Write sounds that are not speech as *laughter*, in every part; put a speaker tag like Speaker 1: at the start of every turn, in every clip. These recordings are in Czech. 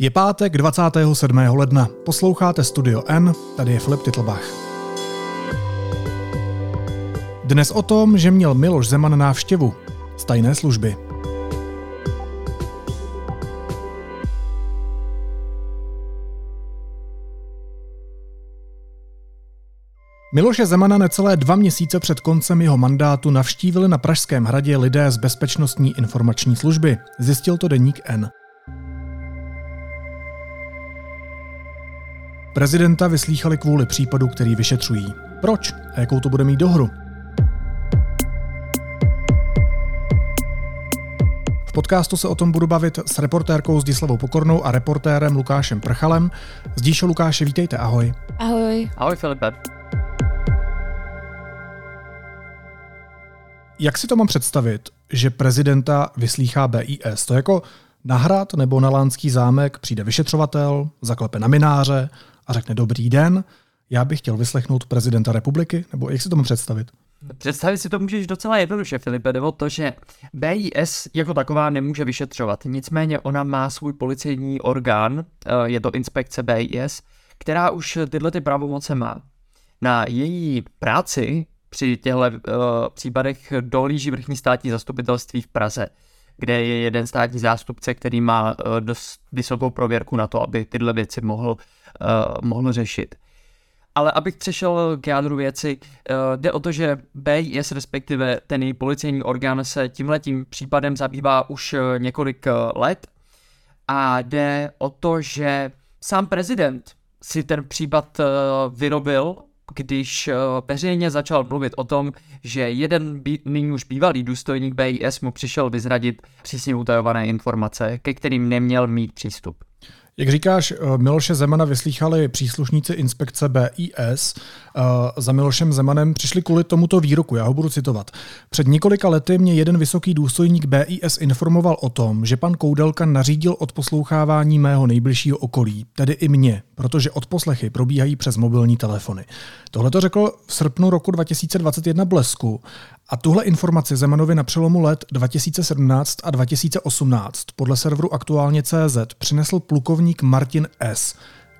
Speaker 1: Je pátek 27. ledna. Posloucháte Studio N, tady je Filip Titlbach. Dnes o tom, že měl Miloš Zeman návštěvu z tajné služby. Miloše Zemana necelé dva měsíce před koncem jeho mandátu navštívili na Pražském hradě lidé z Bezpečnostní informační služby. Zjistil to deník N. Prezidenta vyslýchali kvůli případu, který vyšetřují. Proč a jakou to bude mít dohru? V podcastu se o tom budu bavit s reportérkou Zdislavou Pokornou a reportérem Lukášem Prchalem. Zdíšo Lukáše, vítejte, ahoj.
Speaker 2: Ahoj.
Speaker 3: Ahoj Filipe.
Speaker 1: Jak si to mám představit, že prezidenta vyslýchá BIS? To jako na hrad nebo na Lánský zámek přijde vyšetřovatel, zaklepe na mináře a řekne dobrý den, já bych chtěl vyslechnout prezidenta republiky, nebo jak si to představit?
Speaker 3: Představit si to můžeš docela jednoduše, Filipe, nebo to, že BIS jako taková nemůže vyšetřovat, nicméně ona má svůj policejní orgán, eh, je to inspekce BIS, která už tyhle ty pravomoce má. Na její práci při těchto uh, případech dohlíží vrchní státní zastupitelství v Praze, kde je jeden státní zástupce, který má uh, dost vysokou prověrku na to, aby tyhle věci mohl, uh, mohl řešit. Ale abych přešel k jádru věci, uh, jde o to, že BIS, respektive ten její policejní orgán, se tímhletím případem zabývá už několik let a jde o to, že sám prezident si ten případ vyrobil když eh, veřejně začal mluvit o tom, že jeden bí, nyní už bývalý důstojník BIS mu přišel vyzradit přísně utajované informace, ke kterým neměl mít přístup.
Speaker 1: Jak říkáš, eh, Miloše Zemana vyslýchali příslušníci inspekce BIS. Eh, za Milošem Zemanem přišli kvůli tomuto výroku, já ho budu citovat. Před několika lety mě jeden vysoký důstojník BIS informoval o tom, že pan Koudelka nařídil odposlouchávání mého nejbližšího okolí, tedy i mě, protože odposlechy probíhají přes mobilní telefony. Tohle to řekl v srpnu roku 2021 Blesku a tuhle informaci Zemanovi na přelomu let 2017 a 2018 podle serveru aktuálně CZ přinesl plukovník Martin S.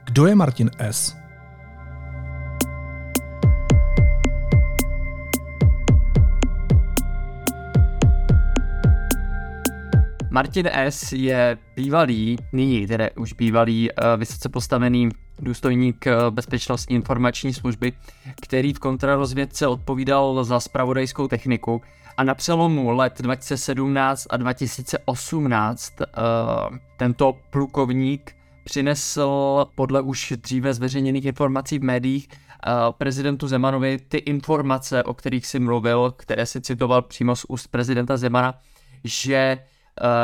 Speaker 1: Kdo je Martin S?
Speaker 3: Martin S. je bývalý, nyní tedy už bývalý, uh, vysoce postavený důstojník eh, Bezpečnostní informační služby, který v kontrarozvědce odpovídal za spravodajskou techniku a na přelomu let 2017 a 2018 uh, eh, tento plukovník přinesl podle už dříve zveřejněných informací v médiích uh, prezidentu Zemanovi ty informace, o kterých si mluvil, které si citoval přímo z úst prezidenta Zemana, že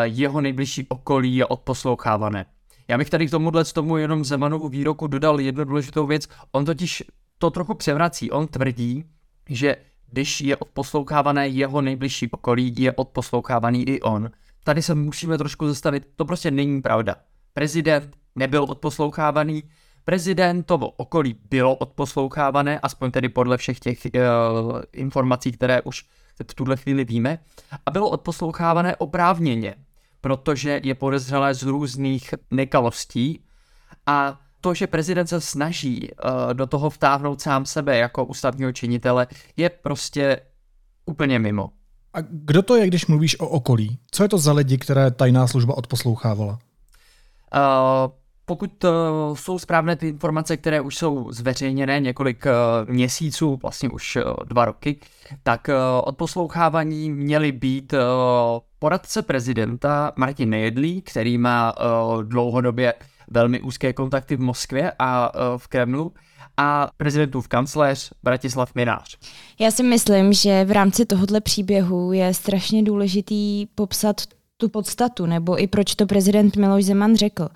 Speaker 3: jeho nejbližší okolí je odposlouchávané. Já bych tady k tomuhle tomu jenom Zemanovu výroku dodal jednu důležitou věc. On totiž to trochu převrací. On tvrdí, že když je odposlouchávané jeho nejbližší okolí, je odposlouchávaný i on. Tady se musíme trošku zastavit, to prostě není pravda. Prezident nebyl odposlouchávaný, prezidentovo okolí bylo odposlouchávané, aspoň tedy podle všech těch uh, informací, které už v tuhle chvíli víme, a bylo odposlouchávané oprávněně protože je podezřelé z různých nekalostí a to, že prezident se snaží uh, do toho vtáhnout sám sebe jako ústavního činitele, je prostě úplně mimo.
Speaker 1: A kdo to je, když mluvíš o okolí? Co je to za lidi, které tajná služba odposlouchávala?
Speaker 3: Uh, pokud uh, jsou správné ty informace, které už jsou zveřejněné několik uh, měsíců, vlastně už uh, dva roky, tak uh, odposlouchávání měly být poradce prezidenta Martin Nejedlý, který má uh, dlouhodobě velmi úzké kontakty v Moskvě a v Kremlu, a prezidentův kancléř Bratislav Minář.
Speaker 2: Já si myslím, že v rámci tohohle příběhu je strašně důležitý popsat tu podstatu, nebo i proč to prezident Miloš Zeman řekl.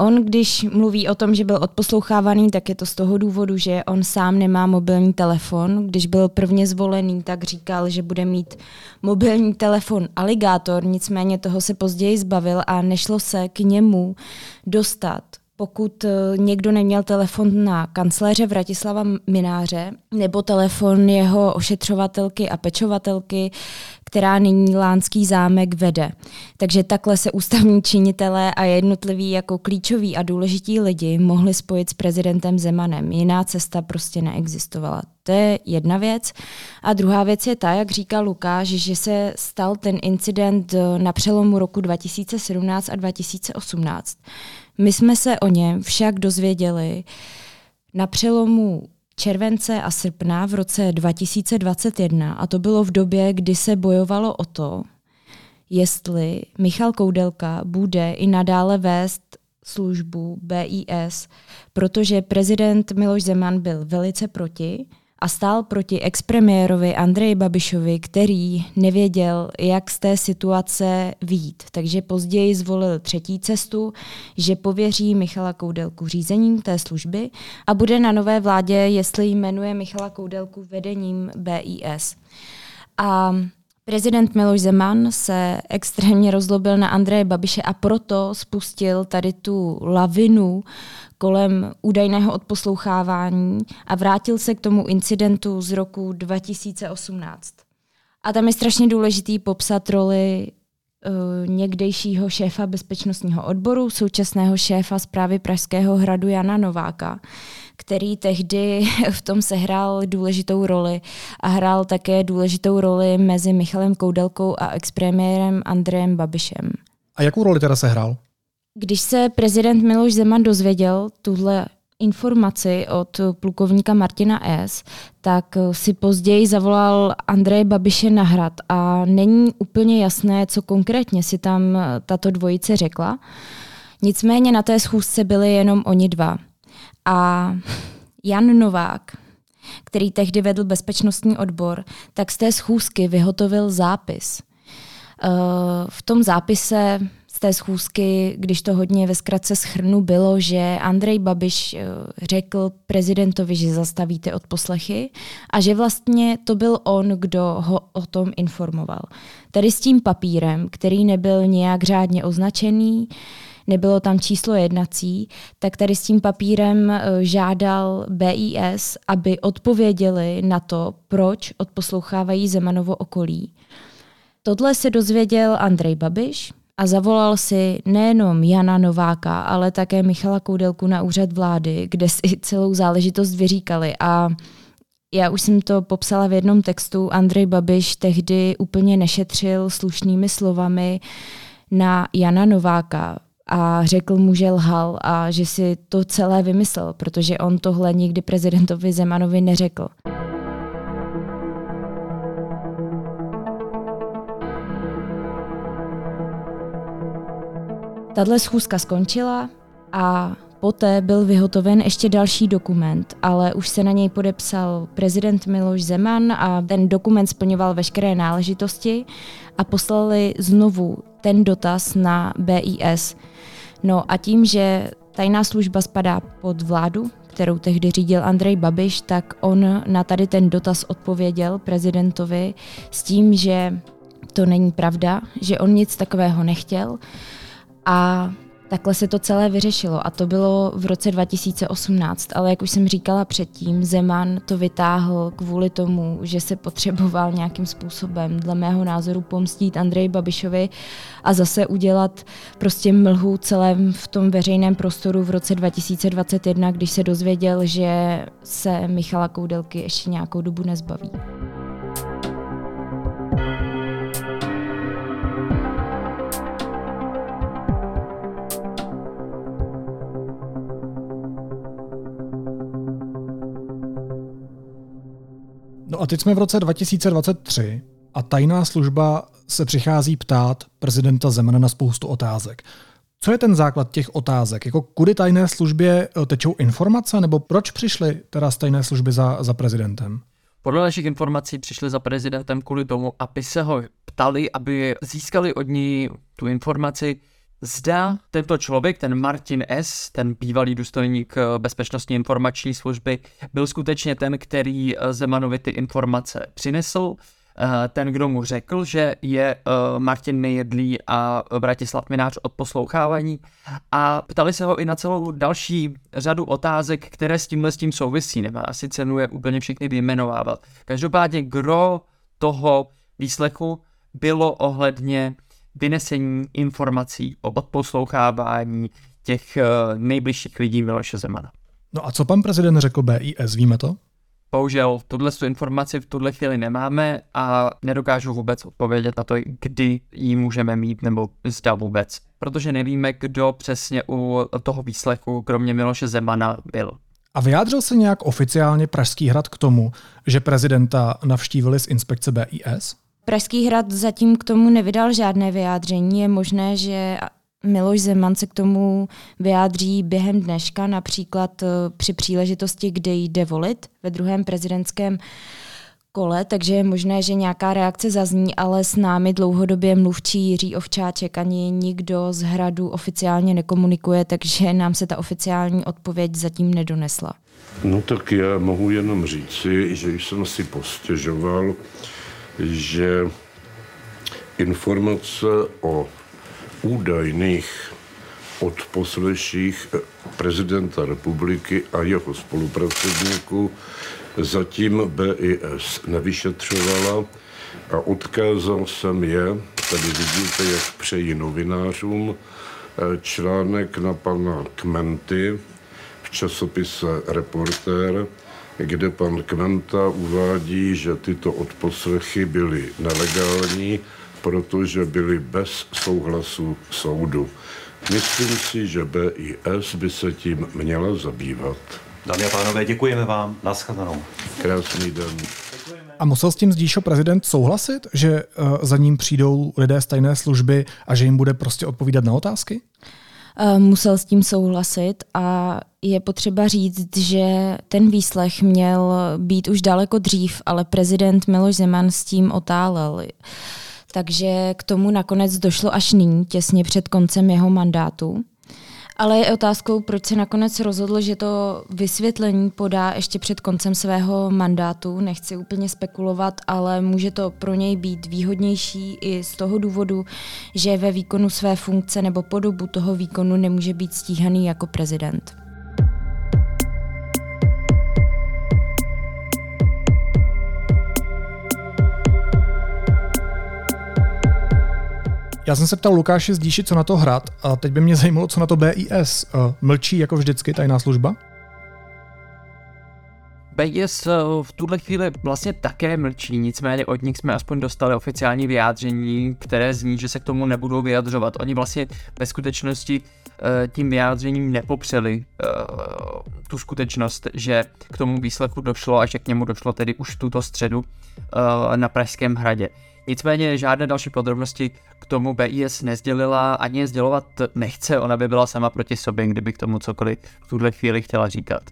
Speaker 2: On, když mluví o tom, že byl odposlouchávaný, tak je to z toho důvodu, že on sám nemá mobilní telefon. Když byl prvně zvolený, tak říkal, že bude mít mobilní telefon aligátor, nicméně toho se později zbavil a nešlo se k němu dostat pokud eh, někdo neměl telefon na kancléře Vratislava Mináře nebo telefon jeho ošetřovatelky a pečovatelky, která nyní Lánský zámek vede. Takže takhle se ústavní činitelé a jednotliví jako klíčoví a důležití lidi mohli spojit s prezidentem Zemanem. Jiná cesta prostě neexistovala. To je jedna věc. A druhá věc je ta, jak říká Lukáš, že se stal ten incident na přelomu roku 2017 a 2018. My jsme se o něm však dozvěděli na přelomu července a srpna v roce 2021 a to bylo v době, kdy se bojovalo o to, jestli Michal Koudelka bude i nadále vést službu BIS, protože prezident Miloš Zeman byl velice proti a stál proti expremiérovi Andreji Babišovi, který nevěděl, jak z té situace výjít. Takže později zvolil třetí cestu, že pověří Michala Koudelku řízením té služby a bude na nové vládě, jestli jmenuje Michala Koudelku vedením BIS. A Prezident Miloš Zeman se extrémně rozlobil na Andreje Babiše a proto spustil tady tu lavinu kolem údajného odposlouchávání a vrátil se k tomu incidentu z roku 2018. A tam je strašně důležitý popsat roli někdejšího šéfa bezpečnostního odboru, současného šéfa zprávy Pražského hradu Jana Nováka, který tehdy *laughs* v tom sehrál důležitou roli a hrál také důležitou roli mezi Michalem Koudelkou a expremiérem Andrejem Babišem.
Speaker 1: A jakou roli teda sehrál?
Speaker 2: Když se prezident Miloš Zeman dozvěděl tuhle informaci od plukovníka Martina S., tak si později zavolal Andreje Babiše na hrad a není úplně jasné, co konkrétně si tam tato dvojice řekla. Nicméně na té schůzce byli jenom oni dva. A Jan Novák, který tehdy vedl bezpečnostní odbor, tak z té schůzky vyhotovil zápis. Eh, v tom zápise té schůzky, když to hodně ve zkratce schrnu, bylo, že Andrej Babiš eh, řekl prezidentovi, že zastavíte od poslechy a že vlastně to byl on, kdo ho o tom informoval. Tady s tím papírem, který nebyl nějak řádně označený, nebylo tam číslo jednací, tak tady s tím papírem eh, žádal BIS, aby odpověděli na to, proč odposlouchávají Zemanovo okolí. Tohle se dozvěděl Andrej Babiš, a zavolal si nejenom Jana Nováka, ale také Michala Koudelku na úřad vlády, kde si celou záležitost vyříkali. A já už jsem to popsala v jednom textu. Andrej Babiš tehdy úplně nešetřil slušnými slovami na Jana Nováka a řekl mu, že lhal a že si to celé vymyslel, protože on tohle nikdy prezidentovi Zemanovi neřekl. Tahle schůzka skončila a poté byl vyhotoven ještě další dokument, ale už se na něj podepsal prezident Miloš Zeman a ten dokument splňoval veškeré náležitosti a poslali znovu ten dotaz na BIS. No a tím, že tajná služba spadá pod vládu, kterou tehdy řídil Andrej Babiš, tak on na tady ten dotaz odpověděl prezidentovi s tím, že to není pravda, že on nic takového nechtěl a takhle se to celé vyřešilo a to bylo v roce 2018, ale jak už jsem říkala předtím, Zeman to vytáhl kvůli tomu, že se potřeboval nějakým způsobem, dle mého názoru, pomstít Andrej Babišovi a zase udělat prostě mlhu celém v tom veřejném prostoru v roce 2021, když se dozvěděl, že se Michala Koudelky ještě nějakou dobu nezbaví.
Speaker 1: A teď jsme v roce 2023 a tajná služba se přichází ptát prezidenta Zemana na spoustu otázek. Co je ten základ těch otázek? Jako kudy tajné službě eh, tečou informace, nebo proč přišli teda z tajné služby za, za prezidentem?
Speaker 3: Podle našich informací přišli za prezidentem kvůli tomu, aby se ho ptali, aby získali od ní tu informaci, Zda tento člověk, ten Martin S., ten bývalý důstojník eh, bezpečnostní informační služby, byl skutečně ten, který eh, Zemanovi ty informace přinesl, eh, ten, kdo mu řekl, že je Martin Nejedlý a Bratislav Minář od poslouchávání a ptali se ho i na celou další řadu otázek, které s tímhle s tím souvisí, nebo asi cenu je úplně všechny vyjmenovávat. Každopádně gro toho výslechu bylo ohledně vynesení informací o odposlouchávání těch uh, nejbližších lidí Miloše Zemana.
Speaker 1: No a co pan prezident řekl BIS, víme to?
Speaker 3: Bohužel, tuhle informaci v tuhle chvíli nemáme a nedokážu vůbec odpovědět na to, kdy ji můžeme mít nebo zda vůbec. Protože nevíme, kdo přesně u toho výslechu, kromě Miloše Zemana, byl.
Speaker 1: A vyjádřil se nějak oficiálně Pražský hrad k tomu, že prezidenta navštívili z inspekce BIS?
Speaker 2: Pražský hrad zatím k tomu nevydal žádné vyjádření. Je možné, že Miloš Zeman se k tomu vyjádří během dneška, například eh, při příležitosti, kde jde volit ve druhém prezidentském kole, takže je možné, že nějaká reakce zazní, ale s námi dlouhodobě mluvčí Jiří Ovčáček ani nikdo z hradu oficiálně nekomunikuje, takže nám se ta oficiální odpověď zatím nedonesla.
Speaker 4: No tak já mohu jenom říci, že jsem si postěžoval, že informace o údajných odposleších prezidenta republiky a jeho spolupracovníků zatím BIS nevyšetřovala a odkázal jsem je, tady vidíte, jak přeji novinářům, článek na pana Kmenty v časopise Reportér, kde pan Kmenta uvádí, že tyto odposlechy byly nelegální protože byly bez souhlasu soudu. Myslím si, že BIS by se tím měla zabývat.
Speaker 5: Dámy a pánové, děkujeme vám. Naschledanou.
Speaker 4: Krásný den.
Speaker 1: A musel s tím Zdíšo prezident souhlasit, že uh, za ním přijdou lidé z tajné služby a že jim bude prostě odpovídat na otázky?
Speaker 2: Uh, musel s tím souhlasit a je potřeba říct, že ten výslech měl být už daleko dřív, ale prezident Miloš Zeman s tím otálel. Takže k tomu nakonec došlo až nyní, těsně před koncem jeho mandátu. Ale je otázkou, proč se nakonec rozhodl, že to vysvětlení podá ještě před koncem svého mandátu. Nechci úplně spekulovat, ale může to pro něj být výhodnější i z toho důvodu, že ve výkonu své funkce nebo po dobu toho výkonu nemůže být stíhaný jako prezident.
Speaker 1: Já jsem se ptal Lukáše Zdíši, co na to hrát, a teď by mě zajímalo, co na to BIS. Eh, mlčí jako vždycky tajná služba?
Speaker 3: BIS eh, v tuhle chvíli vlastně také mlčí, nicméně od nich jsme aspoň dostali oficiální vyjádření, které zní, že se k tomu nebudou vyjadřovat. Oni vlastně ve skutečnosti eh, tím vyjádřením nepopřeli tu skutečnost, že k tomu výsledku došlo a že k němu došlo tedy už tuto středu na Pražském hradě. Nicméně žádné další podrobnosti k tomu BIS nezdělila, ani je sdělovat nechce, ona by byla sama proti sobě, kdyby k tomu cokoliv v tuhle chvíli chtěla říkat.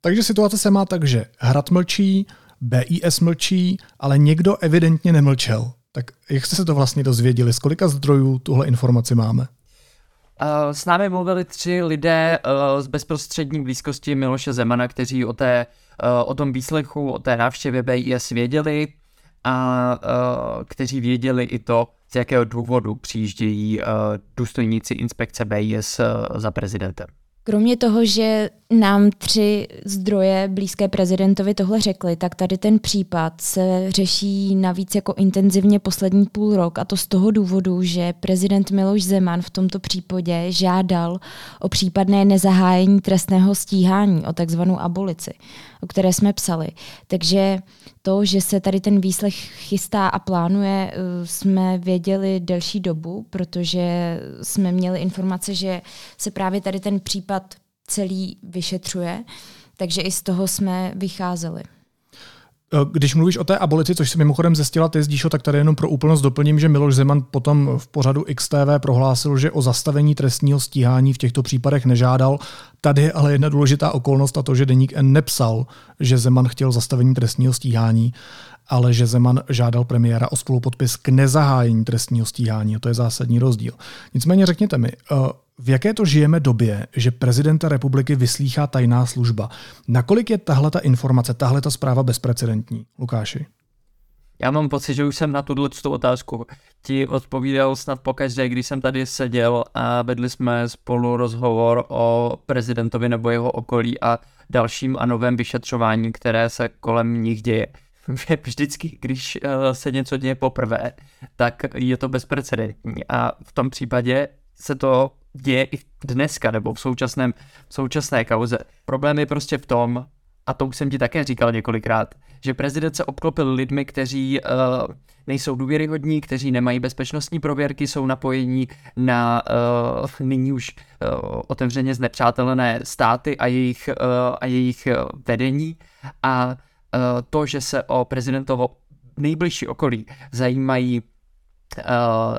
Speaker 1: Takže situace se má tak, že Hrad mlčí, BIS mlčí, ale někdo evidentně nemlčel. Tak jak jste se to vlastně dozvěděli? Z kolika zdrojů tuhle informaci máme?
Speaker 3: S námi mluvili tři lidé z bezprostřední blízkosti Miloše Zemana, kteří o té Eh, o tom výslechu, o té návštěvě BIS věděli a eh, kteří věděli i to, z jakého důvodu přijíždějí eh, důstojníci inspekce BIS za prezidentem.
Speaker 2: Kromě toho, že nám tři zdroje blízké prezidentovi tohle řekli, tak tady ten případ se řeší navíc jako intenzivně poslední půl rok a to z toho důvodu, že prezident Miloš Zeman v tomto případě žádal o případné nezahájení trestného stíhání, o takzvanou abolici, o které jsme psali. Takže to, že se tady ten výslech chystá a plánuje, eh, jsme věděli delší dobu, protože jsme měli informace, že se právě tady ten případ celý vyšetřuje, takže i z toho jsme vycházeli.
Speaker 1: Eh, když mluvíš o té abolici, což se mimochodem zjistila ty zdíšo, tak tady jenom pro úplnost doplním, že Miloš Zeman potom v pořadu XTV prohlásil, že o zastavení trestního stíhání v těchto případech nežádal. Tady je ale jedna důležitá okolnost a to, že Deník N nepsal, že Zeman chtěl zastavení trestního stíhání, ale že Zeman žádal premiéra o spolupodpis k nezahájení trestního stíhání. A to je zásadní rozdíl. Nicméně řekněte mi, eh, v jaké to žijeme době, že prezidenta republiky vyslýchá tajná služba? Nakolik je tahle ta informace, tahle ta zpráva bezprecedentní, Lukáši?
Speaker 3: Já mám pocit, že už jsem na tuhle otázku ti odpovídal snad pokaždé, když jsem tady seděl a vedli jsme spolu rozhovor o prezidentovi nebo jeho okolí a dalším a novém vyšetřování, které se kolem nich děje. *laughs* Vždycky, když se něco děje poprvé, tak je to bezprecedentní a v tom případě se to děje i dneska nebo v, současném, v současné kauze. Problém je prostě v tom, a to už jsem ti také říkal několikrát, že prezident se obklopil lidmi, kteří uh, nejsou důvěryhodní, kteří nemají bezpečnostní prověrky, jsou napojení na uh, nyní už uh, otevřeně znepřátelené státy a jejich, uh, a jejich vedení. A to, že se o prezidentovo nejbližší okolí zajímají uh,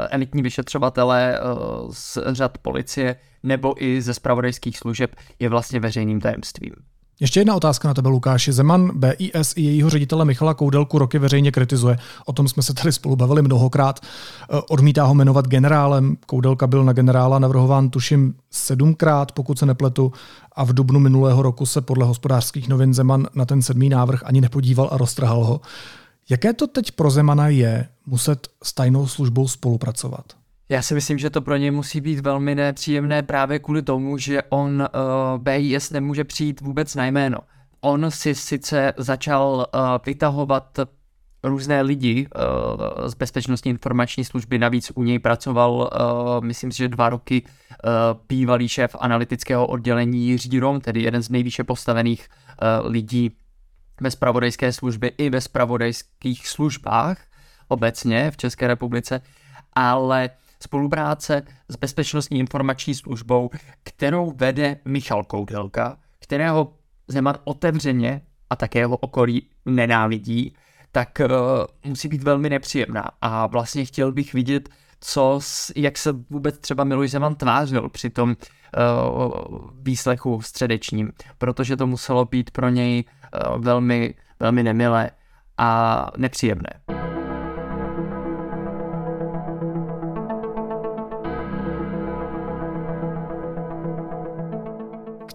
Speaker 3: elitní vyšetřovatele uh, z řad policie nebo i ze spravodajských služeb, je vlastně veřejným tajemstvím.
Speaker 1: Ještě jedna otázka na tebe, Lukáši. Zeman BIS i jejího ředitele Michala Koudelku roky veřejně kritizuje. O tom jsme se tady spolu bavili mnohokrát. Eh, odmítá ho jmenovat generálem. Koudelka byl na generála navrhován tuším sedmkrát, pokud se nepletu. A v dubnu minulého roku se podle hospodářských novin Zeman na ten sedmý návrh ani nepodíval a roztrhal ho. Jaké to teď pro Zemana je muset s tajnou službou spolupracovat?
Speaker 3: Já si myslím, že to pro ně musí být velmi nepříjemné právě kvůli tomu, že on uh, eh, BIS nemůže přijít vůbec na jméno. On si sice začal uh, vytahovat různé lidi uh, z bezpečnostní informační služby, navíc u něj pracoval, uh, myslím si, že dva roky uh, bývalý šéf analytického oddělení Jiří Rom, tedy jeden z nejvýše postavených uh, lidí ve spravodajské službě i ve spravodajských službách obecně v České republice, ale spolupráce s Bezpečnostní informační službou, kterou vede Michal Koudelka, kterého Zeman otevřeně a také jeho okolí nenávidí, tak uh, musí být velmi nepříjemná. A vlastně chtěl bych vidět, co, jak se vůbec třeba Miloš Zeman tvářil při tom uh, výslechu středečním, protože to muselo být pro něj uh, velmi, velmi nemilé a nepříjemné.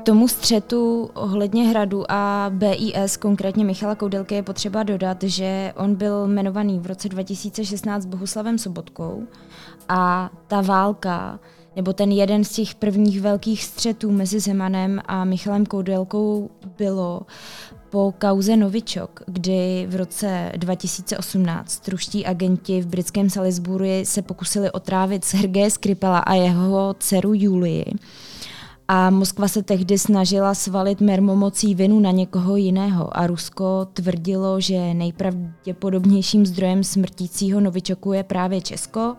Speaker 2: Tomu střetu ohledně hradu a BIS, konkrétně Michala Koudelky, je potřeba dodat, že on byl jmenovaný v roce 2016 Bohuslavem Sobotkou a ta válka, nebo ten jeden z těch prvních velkých střetů mezi Zemanem a Michalem Koudelkou bylo po kauze Novičok, kdy v roce 2018 ruští agenti v britském Salisbury se pokusili otrávit Sergeje Skripela a jeho dceru Julii a Moskva se tehdy snažila svalit mermomocí vinu na někoho jiného a Rusko tvrdilo, že nejpravděpodobnějším zdrojem smrtícího novičoku je právě Česko,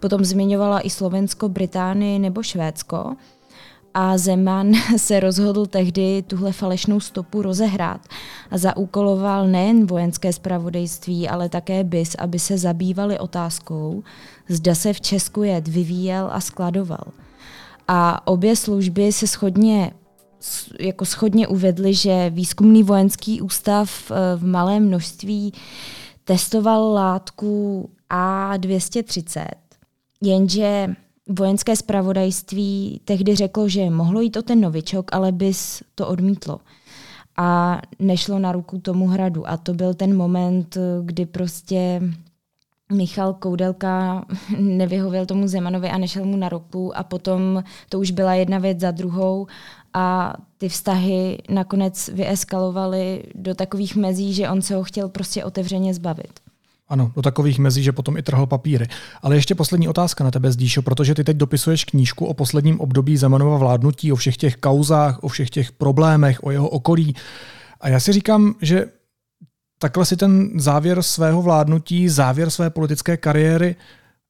Speaker 2: potom zmiňovala i Slovensko, Británii nebo Švédsko. A Zeman *laughs* se rozhodl tehdy tuhle falešnou stopu rozehrát a zaúkoloval nejen vojenské spravodajství, ale také BIS, aby se zabývali otázkou, zda se v Česku jed vyvíjel a skladoval – a obě služby se schodně jako schodně uvedly, že výzkumný vojenský ústav eh, v malém množství testoval látku A230, jenže vojenské spravodajství tehdy řeklo, že mohlo jít o ten novičok, ale bys to odmítlo. A nešlo na ruku tomu hradu. A to byl ten moment, eh, kdy prostě Michal Koudelka *laughs* nevyhověl tomu Zemanovi a nešel mu na ruku a potom to už byla jedna věc za druhou a ty vztahy nakonec vyeskalovaly do takových mezí, že on se ho chtěl prostě otevřeně zbavit.
Speaker 1: Ano, do takových mezí, že potom i trhl papíry. Ale ještě poslední otázka na tebe, Zdíšo, protože ty teď dopisuješ knížku o posledním období Zemanova vládnutí, o všech těch kauzách, o všech těch problémech, o jeho okolí. A já si říkám, že takhle si ten závěr svého vládnutí, závěr své politické kariéry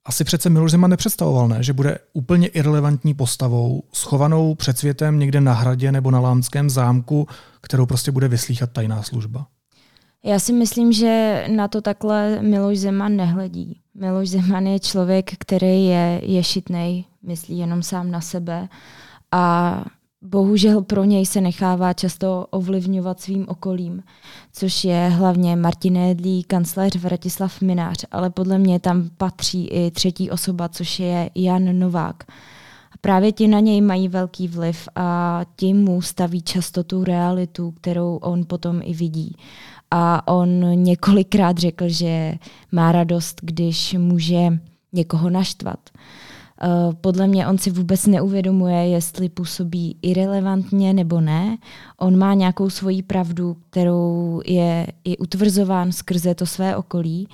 Speaker 1: asi přece Miloš Zeman nepředstavoval, ne? že bude úplně irrelevantní postavou, schovanou před světem někde na hradě nebo na Lámském zámku, kterou prostě bude vyslýchat tajná služba.
Speaker 2: Já si myslím, že na to takhle Miloš Zeman nehledí. Miloš Zeman je člověk, který je ješitnej, myslí jenom sám na sebe a bohužel pro něj se nechává často ovlivňovat svým okolím, což je hlavně Martin Edlí, kancléř Vratislav Minář, ale podle mě tam patří i třetí osoba, což je Jan Novák. A právě ti na něj mají velký vliv a ti mu staví často tu realitu, kterou on potom i vidí. A on několikrát řekl, že má radost, když může někoho naštvat. Podle mě on si vůbec neuvědomuje, jestli působí irrelevantně nebo ne. On má nějakou svoji pravdu, kterou je i utvrzován skrze to své okolí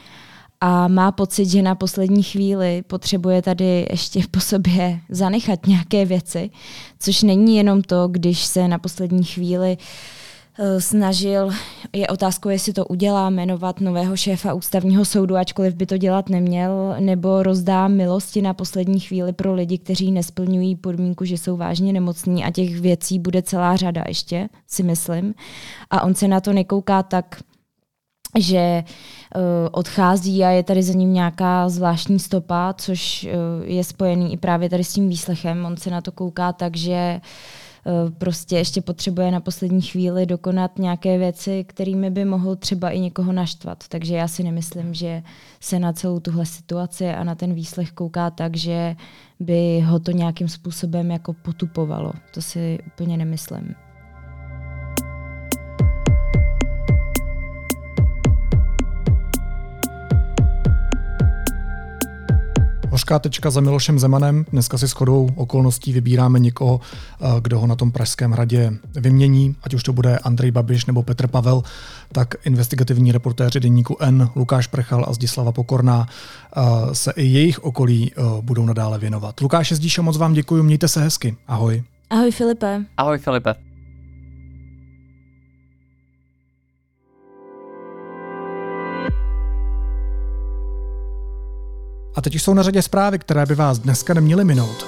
Speaker 2: a má pocit, že na poslední chvíli potřebuje tady ještě po sobě zanechat nějaké věci, což není jenom to, když se na poslední chvíli eh, snažil, je otázkou, jestli to udělá, jmenovat nového šéfa ústavního soudu, ačkoliv by to dělat neměl, nebo rozdá milosti na poslední chvíli pro lidi, kteří nesplňují podmínku, že jsou vážně nemocní a těch věcí bude celá řada ještě, si myslím. A on se na to nekouká tak, že uh, odchází a je tady za ním nějaká zvláštní stopa, což uh, je spojený i právě tady s tím výslechem. On se na to kouká tak, že uh, prostě ještě potřebuje na poslední chvíli dokonat nějaké věci, kterými by mohl třeba i někoho naštvat. Takže já si nemyslím, že se na celou tuhle situaci a na ten výslech kouká tak, že by ho to nějakým způsobem jako potupovalo. To si úplně nemyslím.
Speaker 1: Hořká tečka za Milošem Zemanem. Dneska si shodou okolností vybíráme někoho, eh, kdo ho na tom Pražském hradě vymění, ať už to bude Andrej Babiš nebo Petr Pavel, tak investigativní reportéři deníku N, Lukáš Prchal a Zdislava Pokorná eh, se i jejich okolí eh, budou nadále věnovat. Lukáš Zdíša, moc vám děkuji, mějte se hezky. Ahoj.
Speaker 2: Ahoj Filipe.
Speaker 3: Ahoj Filipe.
Speaker 1: A teď jsou na řadě zprávy, které by vás dneska neměly minout.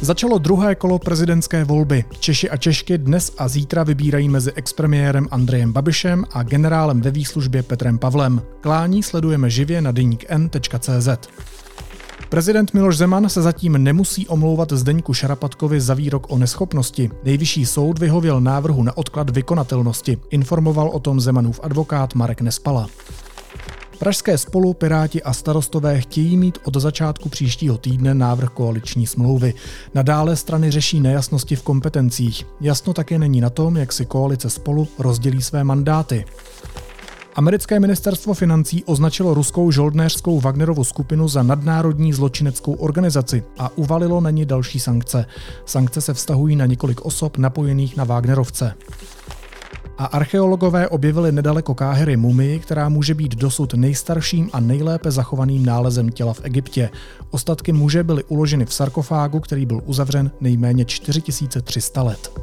Speaker 1: Začalo druhé kolo prezidentské volby. Češi a Češky dnes a zítra vybírají mezi expremiérem Andrejem Babišem a generálem ve výslužbě Petrem Pavlem. Klání sledujeme živě na deníkn.cz. Prezident Miloš Zeman se zatím nemusí omlouvat Zdeňku Šarapatkovi za výrok o neschopnosti. Nejvyšší soud vyhověl návrhu na odklad vykonatelnosti. Informoval o tom Zemanův advokát Marek Nespala. Pražské spolu, Piráti a starostové chtějí mít od začátku příštího týdne návrh koaliční smlouvy. Nadále strany řeší nejasnosti v kompetencích. Jasno také není na tom, jak si koalice spolu rozdělí své mandáty. Americké ministerstvo financí označilo ruskou žoldnéřskou Wagnerovu skupinu za nadnárodní zločineckou organizaci a uvalilo na ní další sankce. Sankce se vztahují na několik osob napojených na Wagnerovce a archeologové objevili nedaleko Káhery mumii, která může být dosud nejstarším a nejlépe zachovaným nálezem těla v Egyptě. Ostatky muže byly uloženy v sarkofágu, který byl uzavřen nejméně 4300 let.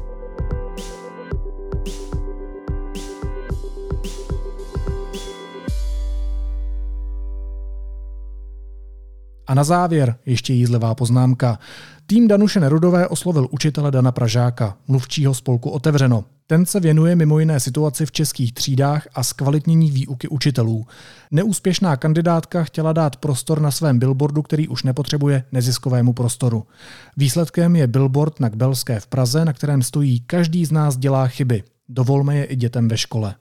Speaker 1: A na závěr ještě jízlivá poznámka. Tým Danuše Nerudové oslovil učitele Dana Pražáka, mluvčího spolku Otevřeno. Ten se věnuje mimo jiné situaci v českých třídách a zkvalitnění výuky učitelů. Neúspěšná kandidátka chtěla dát prostor na svém billboardu, který už nepotřebuje neziskovému prostoru. Výsledkem je billboard na Kbelské v Praze, na kterém stojí Každý z nás dělá chyby. Dovolme je i dětem ve škole.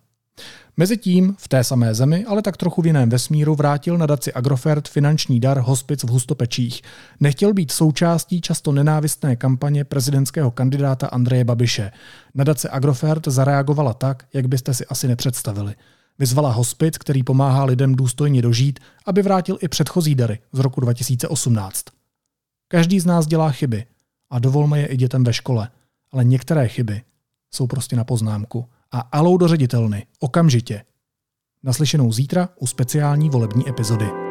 Speaker 1: Mezitím v té samé zemi, ale tak trochu v jiném vesmíru, vrátil nadaci Agrofert finanční dar hospic v Hustopečích. Nechtěl být součástí často nenávistné kampaně prezidentského kandidáta Andreje Babiše. Nadace Agrofert zareagovala tak, jak byste si asi nepředstavili. Vyzvala hospic, který pomáhá lidem důstojně dožít, aby vrátil i předchozí dary z roku 2018. Každý z nás dělá chyby a dovolme je i dětem ve škole, ale některé chyby jsou prostě na poznámku a alou do ředitelny. Okamžitě. Naslyšenou zítra u speciální volební epizody.